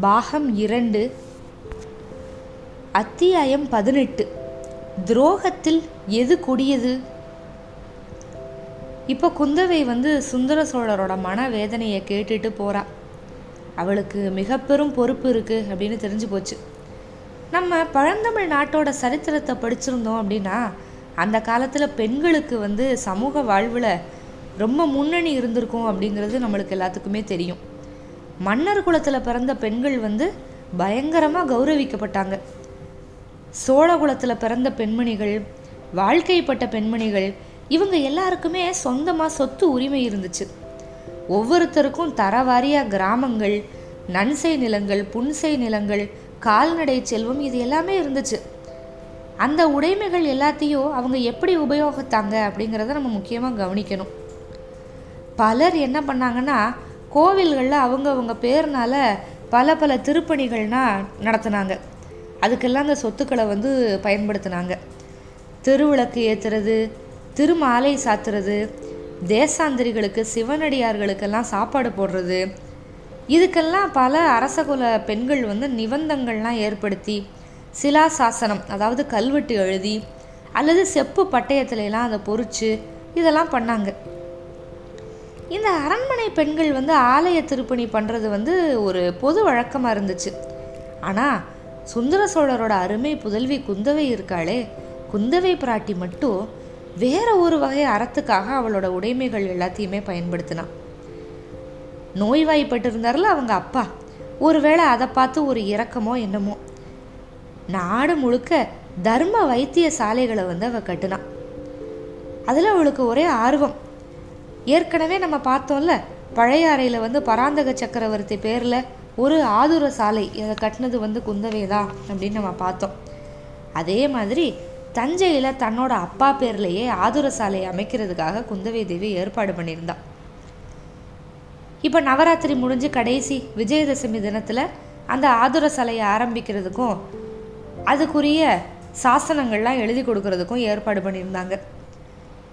பாகம் இரண்டு அத்தியாயம் பதினெட்டு. துரோகத்தில் எது கொடியது? இப்போ குந்தவை வந்து சுந்தர சோழரோட மன வேதனையை கேட்டுட்டு போறா. அவளுக்கு மிக பெரும் பொறுப்பு இருக்கு அப்படின்னு தெரிஞ்சு போச்சு. நம்ம பழந்தமிழ் நாட்டோட சரித்திரத்தை படிச்சிருந்தோம் அப்படின்னா அந்த காலத்தில் பெண்களுக்கு வந்து சமூக வாழ்வில் ரொம்ப முன்னணி இருந்திருக்கும் அப்படிங்கிறது நம்மளுக்கு எல்லாத்துக்குமே தெரியும். மன்னர் குலத்தில் பிறந்த பெண்கள் வந்து பயங்கரமாக கௌரவிக்கப்பட்டாங்க. சோழ குலத்தில் பிறந்த பெண்மணிகள் வாழ்க்கைப்பட்ட பெண்மணிகள் இவங்க எல்லாருக்குமே சொந்தமாக சொத்து உரிமை இருந்துச்சு. ஒவ்வொருத்தருக்கும் தரவாரியாக கிராமங்கள் நன்சை நிலங்கள் புன்சை நிலங்கள் கால்நடை செல்வம் இது எல்லாமே இருந்துச்சு. அந்த உடைமைகள் எல்லாத்தையும் அவங்க எப்படி உபயோகித்தாங்க அப்படிங்கிறத நம்ம முக்கியமாக கவனிக்கணும். பலர் என்ன பண்ணாங்கன்னா கோவில்களில் அவங்கவுங்க பேர்னால் பேர்னால பல பல திருப்பணிகள்னால் நடத்துனாங்க. அதுக்கெல்லாம் அந்த சொத்துக்களை வந்து பயன்படுத்தினாங்க. திருவிளக்கு ஏற்றுறது திருமாலை சாத்துறது தேசாந்திரிகளுக்கு சிவனடியார்களுக்கெல்லாம் சாப்பாடு போடுறது இதுக்கெல்லாம் பல அரசகுல பெண்கள் வந்து நிபந்தங்கள்லாம் ஏற்படுத்தி சிலா சாசனம் அதாவது கல்வெட்டு எழுதி அல்லது செப்பு பட்டயத்துலலாம் அதை பொறிச்சு இதெல்லாம் பண்ணாங்க. இந்த அரண்மனை பெண்கள் வந்து ஆலய திருப்பணி பண்ணுறது வந்து ஒரு பொது வழக்கமாக இருந்துச்சு. ஆனால் சுந்தர சோழரோட அருமை புதல்வி குந்தவை இருக்காளே குந்தவை பிராட்டி மட்டும் வேற ஒரு வகை அறத்துக்காக அவளோட உடைமைகள் எல்லாத்தையுமே பயன்படுத்தினான் நோய்வாய்ப்பட்டிருந்தார்ல அவங்க அப்பா. ஒருவேளை அதை பார்த்து ஒரு இரக்கமோ என்னமோ. நாடு முழுக்க தர்ம வைத்திய சாலைகளை வந்து அவள் கட்டுனான் அதில் அவளுக்கு ஒரே ஆர்வம். ஏற்கனவே நம்ம பார்த்தோம்ல பழைய அறையில் வந்து பராந்தக சக்கரவர்த்தி பேரில் ஒரு ஆதுர சாலை அதை கட்டினது வந்து குந்தவை தான் அப்படின்னு நம்ம பார்த்தோம். அதே மாதிரி தஞ்சையில் தன்னோட அப்பா பேர்லேயே ஆதுர சாலை அமைக்கிறதுக்காக குந்தவை தேவி ஏற்பாடு பண்ணியிருந்தா. இப்போ நவராத்திரி முடிஞ்சு கடைசி விஜயதசமி தினத்தில் அந்த ஆதுர சாலையை ஆரம்பிக்கிறதுக்கும் அதுக்குரிய சாசனங்கள்லாம் எழுதி கொடுக்கறதுக்கும் ஏற்பாடு பண்ணியிருந்தாங்க.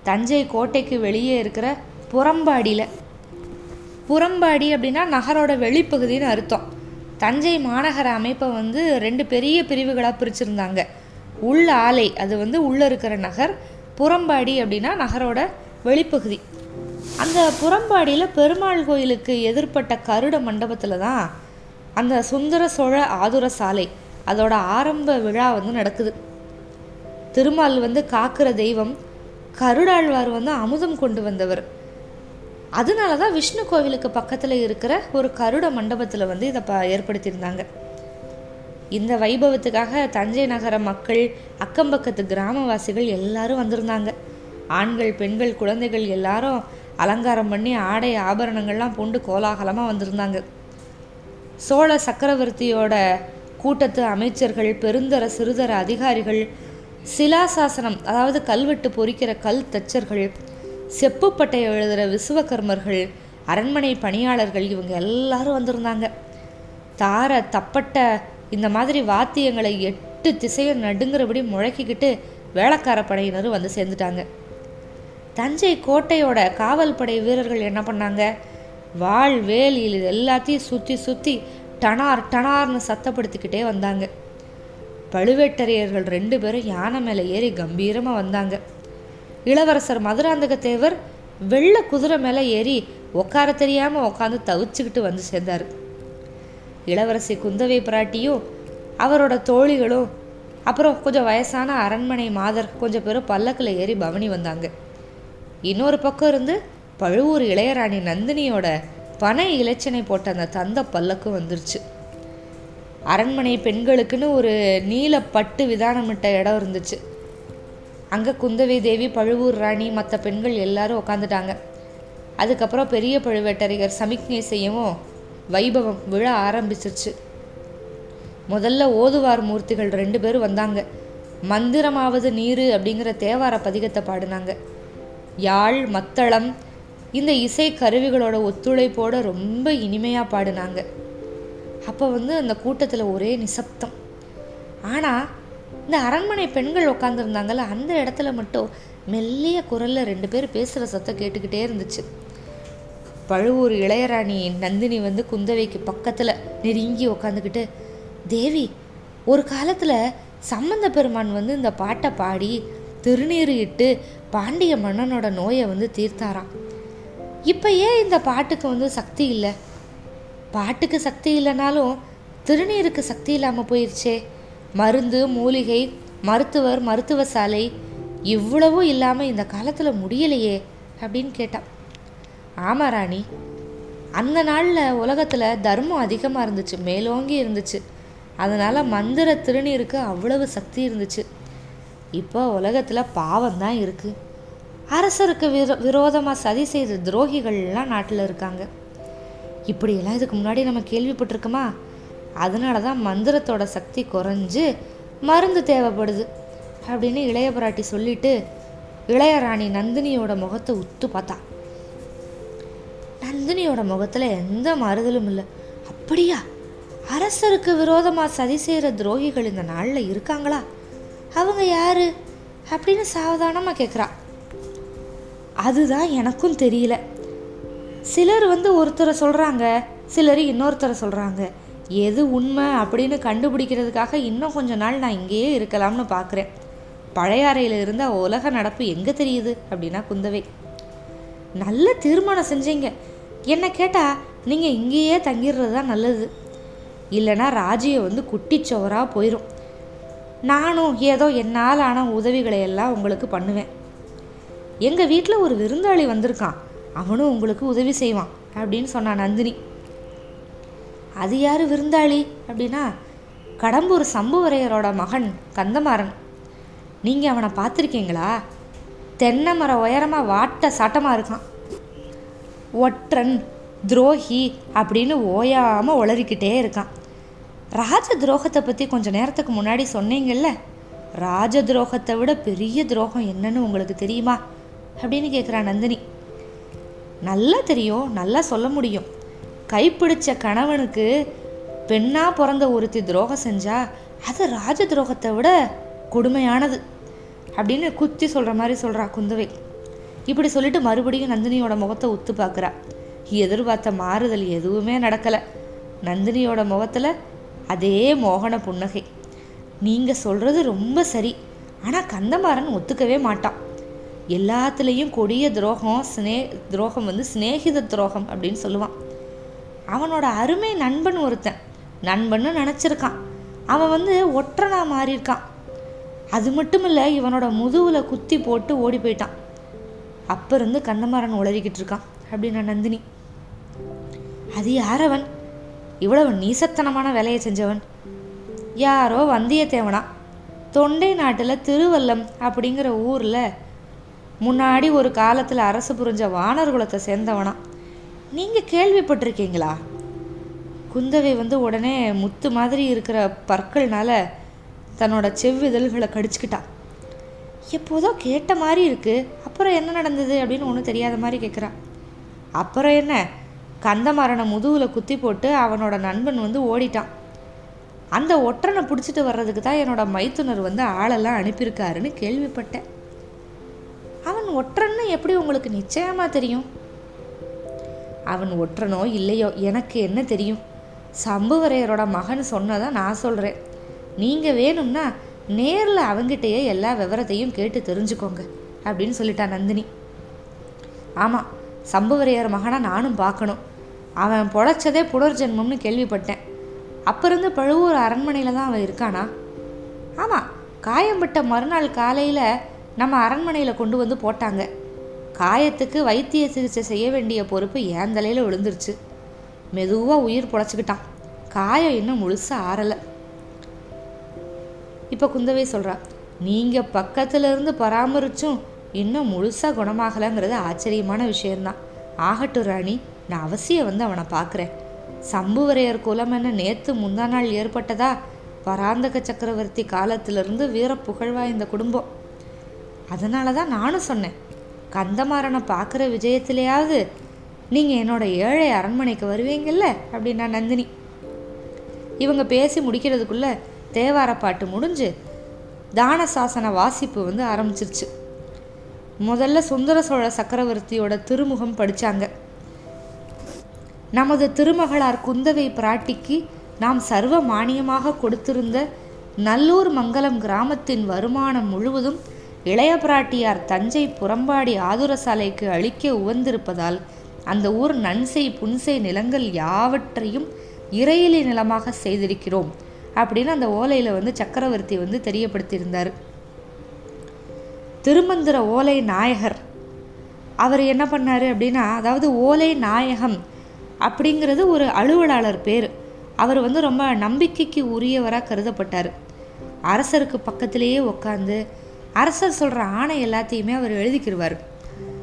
தஞ்சை கோட்டைக்கு வெளியே இருக்கிற புறம்பாடியில். புறம்பாடி அப்படின்னா நகரோட வெளிப்பகுதின்னு அர்த்தம். தஞ்சை மாநகர அமைப்பை வந்து ரெண்டு பெரிய பிரிவுகளாக பிரிச்சிருந்தாங்க. உள் ஆலை அது வந்து உள்ளே இருக்கிற நகர் புறம்பாடி அப்படின்னா நகரோட வெளிப்பகுதி. அந்த புறம்பாடியில் பெருமாள் கோயிலுக்கு எதிர்ப்பட்ட கருட மண்டபத்தில் தான் அந்த சுந்தர சோழ ஆதுர சாலை அதோட ஆரம்ப விழா வந்து நடக்குது. திருமால் வந்து காக்கிற தெய்வம் கருடாழ்வார் வந்து அமுதம் கொண்டு வந்தவர். அதனால தான் விஷ்ணு கோவிலுக்கு பக்கத்தில் இருக்கிற ஒரு கருட மண்டபத்தில் வந்து இதை ப ஏற்படுத்தியிருந்தாங்க. இந்த வைபவத்துக்காக தஞ்சை நகர மக்கள் அக்கம்பக்கத்து கிராமவாசிகள் எல்லாரும் வந்திருந்தாங்க. ஆண்கள் பெண்கள் குழந்தைகள் எல்லாரும் அலங்காரம் பண்ணி ஆடை ஆபரணங்கள்லாம் பூண்டு கோலாகலமாக வந்திருந்தாங்க. சோழ சக்கரவர்த்தியோட கூட்டத்து அமைச்சர்கள் பெருந்தர சிறுதர அதிகாரிகள் சிலாசாசனம் அதாவது கல்வெட்டு பொறிக்கிற கல் தச்சர்கள் செப்புப்பட்டை எழுதுகிற விசுவகர்மர்கள் அரண்மனை பணியாளர்கள் இவங்க எல்லாரும் வந்திருந்தாங்க. தார தப்பட்ட இந்த மாதிரி வாத்தியங்களை எட்டு திசையை நடுங்கிறபடி முழக்கிக்கிட்டு வேளக்கார படையினரும் வந்து சேர்ந்துட்டாங்க. தஞ்சை கோட்டையோட காவல் படை வீரர்கள் என்ன பண்ணாங்க? வாழ் வேல் இது எல்லாத்தையும் சுற்றி சுற்றி டனார் டனார்னு சத்தப்படுத்திக்கிட்டே வந்தாங்க. பழுவேட்டரையர்கள் ரெண்டு பேரும் யானை மேலே ஏறி கம்பீரமாக வந்தாங்க. இளவரசர் மதுராந்தக தேவர் வெள்ளை குதிரை மேலே ஏறி உட்கார தெரியாமல் உட்காந்து தவிச்சுக்கிட்டு வந்து சேர்ந்தார். இளவரசி குந்தவை பிராட்டியும் அவரோட தோழிகளும் அப்புறம் கொஞ்சம் வயசான அரண்மனை மாதர் கொஞ்சம் பேரும் பல்லக்கில் ஏறி பவனி வந்தாங்க. இன்னொரு பக்கம் இருந்து பழுவூர் இளையராணி நந்தினியோட பனை இலச்சினை போட்ட அந்த தந்த பல்லக்கும் வந்துருச்சு. அரண்மனை பெண்களுக்குன்னு ஒரு நீல பட்டு விதானமிட்ட இடம் இருந்துச்சு. அங்கே குந்தவை தேவி பழுவூர் ராணி மற்ற பெண்கள் எல்லாரும் உட்காந்துட்டாங்க அதுக்கப்புறம் பெரிய பழுவேட்டரையர் சமிக்ஞை செய்யவும் வைபவம் விழ ஆரம்பிச்சிருச்சு. முதல்ல ஓதுவார் மூர்த்திகள் ரெண்டு பேரும் வந்தாங்க. மந்திரமாவது நீரு அப்படிங்கிற தேவார பதிகத்தை பாடினாங்க. யாழ் மத்தளம் இந்த இசை கருவிகளோட ஒத்துழைப்போட ரொம்ப இனிமையாக பாடினாங்க. அப்போ வந்து அந்த கூட்டத்தில் ஒரே நிசப்தம். ஆனால் இந்த அரண்மனை பெண்கள் உட்காந்துருந்தாங்கல்ல அந்த இடத்துல மட்டும் மெல்லிய குரலில் ரெண்டு பேர் பேசுகிற சத்தம் கேட்டுக்கிட்டே இருந்துச்சு. பழுவூர் இளையராணி நந்தினி வந்து குந்தவைக்கு பக்கத்தில் நெருங்கி உக்காந்துக்கிட்டு தேவி ஒரு காலத்தில் சம்பந்த பெருமான் வந்து இந்த பாட்டை பாடி திருநீர் இட்டு பாண்டிய மன்னனோட நோயை வந்து தீர்த்தாராம். இப்போ ஏன் இந்த பாட்டுக்கு வந்து சக்தி இல்லை? பாட்டுக்கு சக்தி இல்லைனாலும் திருநீருக்கு சக்தி இல்லாமல் போயிடுச்சே மருந்து மூலிகை மருத்துவர் மருத்துவ சாலை இவ்வளவும் இல்லாமல் இந்த காலத்தில் முடியலையே அப்படின்னு கேட்டான். ஆமா ராணி அந்த நாளில் உலகத்தில் தர்மம் அதிகமாக இருந்துச்சு மேலோங்கி இருந்துச்சு. அதனால் மந்திர திருநீருக்கு அவ்வளவு சக்தி இருந்துச்சு. இப்போ உலகத்தில் பாவம் தான் இருக்குது அரசருக்கு விரோ விரோதமாக சதி செய்த துரோகிகள்லாம் நாட்டில் இருக்காங்க. இப்படியெல்லாம் இதுக்கு முன்னாடி நம்ம கேள்விப்பட்டிருக்கோமா? அதனால தான் மந்திரத்தோட சக்தி குறைஞ்சு மருந்து தேவைப்படுது அப்படின்னு இளைய பிராட்டி சொல்லிட்டு இளையராணி நந்தினியோட முகத்தை உத்து பார்த்தா. நந்தினியோட முகத்தில் எந்த மாறுதலும் இல்லை. அப்படியா? அரசருக்கு விரோதமாக சதி செய்கிற துரோகிகள் இந்த நாளில் இருக்காங்களா? அவங்க யாரு? அப்படின்னு சாவதானமாக கேட்குறா அதுதான் எனக்கும் தெரியல. சிலர் வந்து ஒருத்தரை சொல்கிறாங்க சிலர் இன்னொருத்தரை சொல்கிறாங்க எது உண்மை அப்படின்னு கண்டுபிடிக்கிறதுக்காக இன்னும் கொஞ்ச நாள் நான் இங்கேயே இருக்கலாம்னு பார்க்குறேன். பழைய அறையில் இருந்த உலக நடப்பு எங்கே தெரியுது? அப்படின்னா குந்தவை. நல்ல தீர்மானம் செஞ்சீங்க. என்னை கேட்டால் நீங்கள் இங்கேயே தங்கிடுறது தான் நல்லது. இல்லைன்னா ராஜியை வந்து குட்டிச்சோராக போயிடும் நானும் ஏதோ என்னால் ஆன உதவிகளை எல்லாம் உங்களுக்கு பண்ணுவேன். எங்கள் வீட்டில் ஒரு விருந்தாளி வந்திருக்கான். அவனும் உங்களுக்கு உதவி செய்வான் அப்படின்னு சொன்னான் நந்தினி. அது யார் விருந்தாளி? அப்படின்னா கடம்பூர் சம்புவரையரோட மகன் கந்தமாறன். நீங்கள் அவனை பார்த்துருக்கீங்களா? தென்னை மரம் உயரமாக வாட்ட சாட்டமாக இருக்கான். ஒற்றன் துரோகி அப்படின்னு ஓயாமல் உளறிக்கிட்டே இருக்கான். ராஜ துரோகத்தை பற்றி கொஞ்சம் நேரத்துக்கு முன்னாடி சொன்னீங்கல்ல? ராஜ துரோகத்தை விட பெரிய துரோகம் என்னன்னு உங்களுக்கு தெரியுமா? அப்படின்னு கேட்குறா நந்தினி. நல்லா தெரியும் நல்லா சொல்ல முடியும். கைப்பிடிச்ச கணவனுக்கு பெண்ணாக பிறந்த ஒருத்தி துரோகம் செஞ்சா அது ராஜ துரோகத்தை விட கொடுமையானது அப்படின்னு குத்தி சொல்கிற மாதிரி சொல்கிறா குந்தவை. இப்படி சொல்லிட்டு மறுபடியும் நந்தினியோட முகத்தை உத்து பார்க்குறா. எதிர்பார்த்த மாறுதல் எதுவுமே நடக்கலை. நந்தினியோட முகத்தில் அதே மோகன புன்னகை. நீங்கள் சொல்கிறது ரொம்ப சரி ஆனால் கந்தமாறன் ஒத்துக்கவே மாட்டான். எல்லாத்துலேயும் கொடிய துரோகம் ஸ்னே துரோகம் வந்து சிநேகித துரோகம் அப்படின்னு சொல்லுவான். அவனோட அருமை நண்பன் ஒருத்தன். நண்பன்னு நினச்சிருக்கான். அவன் வந்து ஒற்றனா மாறியிருக்கான். அது மட்டும் இல்லை இவனோட முதுகில் குத்தி போட்டு ஓடி போயிட்டான். அப்போ இருந்து கண்ணமாறன் உளறிக்கிட்டு இருக்கான் அப்படின்னா நந்தினி. அது யார் அவன்? இவ்வளவு நீசத்தனமான வேலையை செஞ்சவன். யாரோ வந்தியத்தேவனா? தொண்டை நாட்டில் திருவல்லம் அப்படிங்கிற ஊரில் முன்னாடி ஒரு காலத்தில் அரசு புரிஞ்ச வானர் குலத்தை சேர்ந்தவனா. நீங்கள் கேள்விப்பட்டிருக்கீங்களா? குந்தவை வந்து உடனே முத்து மாதிரி இருக்கிற பற்கள்னால தன்னோட செவ்விதழ்களை கடிச்சுக்கிட்டான் எப்போதோ கேட்ட மாதிரி இருக்குது அப்புறம் என்ன நடந்தது அப்படின்னு ஒன்றும் தெரியாத மாதிரி கேட்குறா அப்புறம் என்ன? கந்தமரனை முதுகில் குத்தி போட்டு அவனோட நண்பன் வந்து ஓடிட்டான். அந்த ஒற்றனை பிடிச்சிட்டு வர்றதுக்கு தான் என்னோட மைத்துனர் வந்து ஆளெல்லாம் அனுப்பியிருக்காருன்னு கேள்விப்பட்டேன். அவன் ஒற்றன்னு எப்படி உங்களுக்கு நிச்சயமாக தெரியும்? அவன் ஒற்றனோ இல்லையோ? எனக்கு என்ன தெரியும்? சம்புவரையரோட மகன் சொன்னதை நான் சொல்கிறேன் நீங்கள் வேணும்னா நேரில் அவங்கிட்டயே எல்லா விவரத்தையும் கேட்டு தெரிஞ்சுக்கோங்க அப்படின்னு சொல்லிட்டா நந்தினி. ஆமாம் சம்புவரையர் மகனை நானும் பார்க்கணும். அவன் பொழைச்சதே புனர்ஜென்மம்னு கேள்விப்பட்டேன். அப்போ இருந்து பழுவூர் அரண்மனையில் தான் அவன் இருக்கானா? ஆமாம் காயம்பட்ட மறுநாள் காலையில் நம்ம அரண்மனையில் கொண்டு வந்து போட்டாங்க. காயத்துக்கு வைத்திய சிகிச்சை செய்ய வேண்டிய பொறுப்பு ஏன் தலையில் விழுந்துருச்சு. மெதுவாக உயிர் பொழைச்சிக்கிட்டான். காயம் இன்னும் முழுசாக ஆறலை. இப்போ குந்தவை சொல்கிறா நீங்கள் பக்கத்தில் இருந்து பராமரிச்சும் இன்னும் முழுசாக குணமாகலைங்கிறது ஆச்சரியமான விஷயம்தான். ஆகட்டும் ராணி நான் அவசியம் வந்து அவனை பார்க்குறேன் சம்புவரையர் குலம் என்ன நேற்று முந்தா நாள் ஏற்பட்டதா? பராந்தக சக்கரவர்த்தி காலத்திலிருந்து வீர புகழ்வாய்ந்த குடும்பம். அதனால தான் நானும் சொன்னேன் கந்தமாறனை பார்க்குற விஜயத்திலேயாவது நீங்கள் என்னோட ஏழை அரண்மனைக்கு வருவீங்கல்ல? அப்படின்னா நந்தினி. இவங்க பேசி முடிக்கிறதுக்குள்ளே தேவார பாட்டு முடிஞ்சு தான சாசன வாசிப்பு வந்து ஆரம்பிச்சிருச்சு. முதல்ல சுந்தர சோழ சக்கரவர்த்தியோட திருமுகம் படித்தாங்க நமது திருமகளார் குந்தவை பிராட்டிக்கு நாம் சர்வ மானியமாக கொடுத்திருந்த நல்லூர் மங்கலம் கிராமத்தின் வருமானம் முழுவதும் இளைய பிராட்டியார் தஞ்சை புறம்பாடி ஆதுரசாலைக்கு அழிக்க உவந்திருப்பதால் அந்த ஊர் நன்சை புன்சை நிலங்கள் யாவற்றையும் இறையிலி நிலமாக செய்திருக்கிறோம் அப்படின்னு அந்த ஓலையில் வந்து சக்கரவர்த்தி வந்து தெரியப்படுத்தியிருந்தார். திருமந்திர ஓலை நாயகர். அவர் என்ன பண்ணார் அப்படின்னா அதாவது ஓலை நாயகம் அப்படிங்கிறது ஒரு அலுவலாளர் பேர். அவர் வந்து ரொம்ப நம்பிக்கைக்கு உரியவராக கருதப்பட்டார். அரசருக்கு பக்கத்திலேயே உட்காந்து அரசர் சொல்கிற ஆணை எல்லாத்தையுமே அவர் எழுதிக்கிடுவார்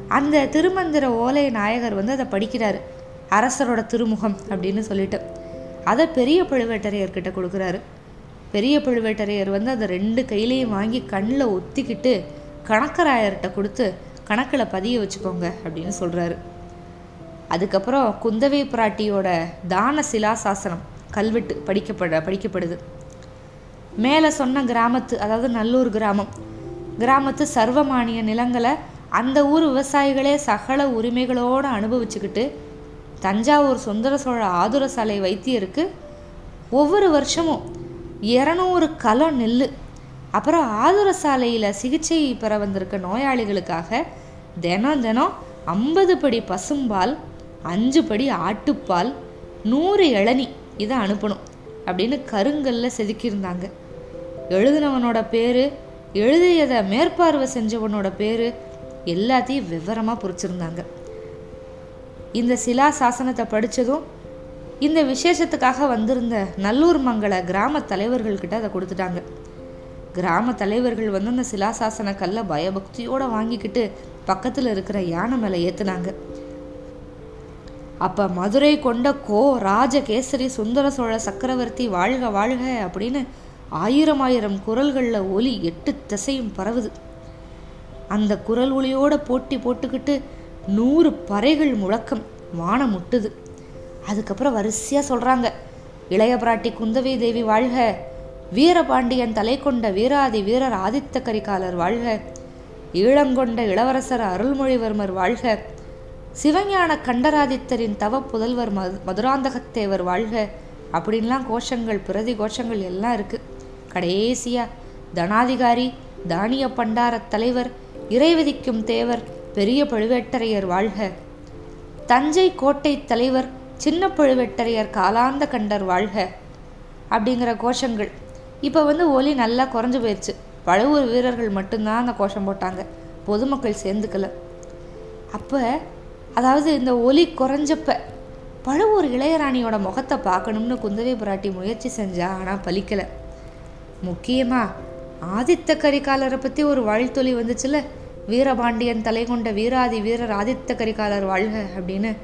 அந்த திருமந்திர ஓலை நாயகர் வந்து அதை படிக்கிறார். அரசரோட திருமுகம் அப்படின்னு சொல்லிட்டு. அதை பெரிய பழுவேட்டரையர்கிட்ட கொடுக்குறாரு. பெரிய பழுவேட்டரையர் வந்து அதை ரெண்டு கையிலையும் வாங்கி கண்ணில் ஒத்திக்கிட்டு கணக்கராயர்கிட்ட கொடுத்து கணக்கில் பதிய வச்சுக்கோங்க அப்படின்னு சொல்கிறாரு அதுக்கப்புறம் குந்தவை பிராட்டியோட தான சிலாசாசனம் கல்வெட்டு படிக்கப்பட படிக்கப்படுது. மேலே சொன்ன கிராமத்து அதாவது நல்லூர் கிராமம் கிராமத்து சர்வமானிய நிலங்களை அந்த ஊர் விவசாயிகளே சகல உரிமைகளோடு அனுபவிச்சுக்கிட்டு தஞ்சாவூர் சுந்தர சோழ ஆதுர சாலை வைத்தியருக்கு ஒவ்வொரு வருஷமும் இரநூறு கலம் நெல் அப்புறம் ஆதுர சாலையில் சிகிச்சை பெற வந்திருக்க நோயாளிகளுக்காக தினம் தினம் ஐம்பது படி பசும்பால் அஞ்சு படி ஆட்டுப்பால் நூறு இளநி இதை அனுப்பணும் அப்படின்னு கருங்கல்ல செதுக்கியிருந்தாங்க. எழுதினவனோட பேர் எழுதியதை மேற்பார்வை செஞ்சவனோட பேர் எல்லாத்தையும் விவரமாக பொறிச்சிருந்தாங்க இந்த சிலா சாசனத்தை படித்ததும் இந்த விசேஷத்துக்காக வந்திருந்த நல்லூர் மங்கள கிராம தலைவர்கள்கிட்ட அதை கொடுத்துட்டாங்க. கிராம தலைவர்கள் வந்து அந்த சிலாசாசன கல்லை பயபக்தியோடு வாங்கிக்கிட்டு பக்கத்தில் இருக்கிற யானை மேலே ஏற்றுனாங்க அப்போ மதுரை கொண்ட கோ ராஜகேசரி சுந்தர சோழ சக்கரவர்த்தி வாழ்க வாழ்க அப்படின்னு ஆயிரம் ஆயிரம் குரல்களில் ஒலி எட்டு திசையும் பரவுது. அந்த குரல் ஒளியோட போட்டி போட்டுக்கிட்டு நூறு பறைகள் முழக்கம் வானம் முட்டுது. அதுக்கப்புறம் வரிசையாக சொல்கிறாங்க இளைய பிராட்டி குந்தவை தேவி வாழ்க வீரபாண்டியன் தலை கொண்ட வீராதி வீரர் ஆதித்த கரிகாலர் வாழ்க ஈழங்கொண்ட இளவரசர் அருள்மொழிவர்மர் வாழ்க சிவஞான கண்டராதித்தரின் தவ புதல்வர் மது மதுராந்தகத்தேவர் வாழ்க அப்படின்லாம் கோஷங்கள் பிரதி கோஷங்கள் எல்லாம் இருக்குது கடைசியாக தனாதிகாரி தானிய பண்டாரத் தலைவர் இறைவதிக்கும் தேவர் பெரிய பழுவேட்டரையர் வாழ்க. தஞ்சை கோட்டை தலைவர் சின்ன பழுவேட்டரையர் காலாந்த கண்டர் வாழ்க. அப்படிங்கிற கோஷங்கள். இப்போ வந்து ஒலி நல்லா குறைஞ்சு போயிடுச்சு பழுவூர் வீரர்கள் மட்டும்தான் அந்த கோஷம் போட்டாங்க. பொதுமக்கள் சேர்ந்துக்கல. அப்போ அதாவது இந்த ஒலி குறைஞ்சப்ப பழுவூர் இளையராணியோட முகத்தை பார்க்கணும்னு குந்தவை பிராட்டி முயற்சி செஞ்சா ஆனால் பலிக்கலை. முக்கியமாக ஆதித்த கரிகாலரை பற்றி ஒரு வழித்தொலி வந்துச்சுல? வீரபாண்டியன் தலை கொண்ட வீராதி வீரர் ஆதித்த கரிகாலர் வாழ்க அப்படின்னு.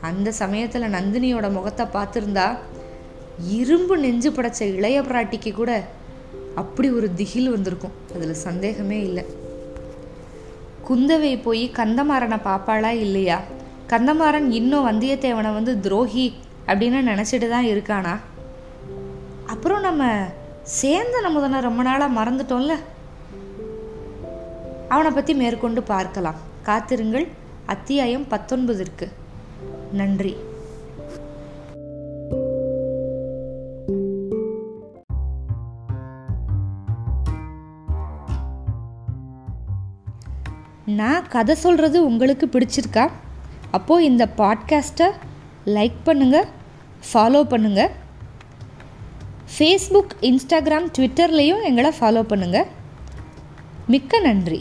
அந்த சமயத்தில் நந்தினியோட முகத்தை பார்த்துருந்தா இரும்பு நெஞ்சு படைச்ச இளைய பிராட்டிக்கு கூட அப்படி ஒரு திகில் வந்திருக்கும். அதில் சந்தேகமே இல்லை. குந்தவை போய் கந்தமாறனை பாப்பாளா இல்லையா? கந்தமாறன் இன்னும் வந்தியத்தேவனை வந்து துரோகி அப்படின்னு நினச்சிட்டு தான் இருக்கானா? அப்புறம் நம்ம சேர்ந்த முதனை ரொம்ப நாளாக மறந்துட்டோம்ல? அவனை பற்றி மேற்கொண்டு பார்க்கலாம். காத்திருங்கள். அத்தியாயம் பத்தொன்பதிற்கு. நன்றி. நான் கதை சொல்கிறது உங்களுக்கு பிடிச்சிருக்கா? அப்போது இந்த பாட்காஸ்ட்டை லைக் பண்ணுங்கள் ஃபாலோ பண்ணுங்கள் ஃபேஸ்புக் இன்ஸ்டாகிராம் ட்விட்டர்லேயும் எங்களை ஃபாலோ பண்ணுங்கள் மிக்க நன்றி.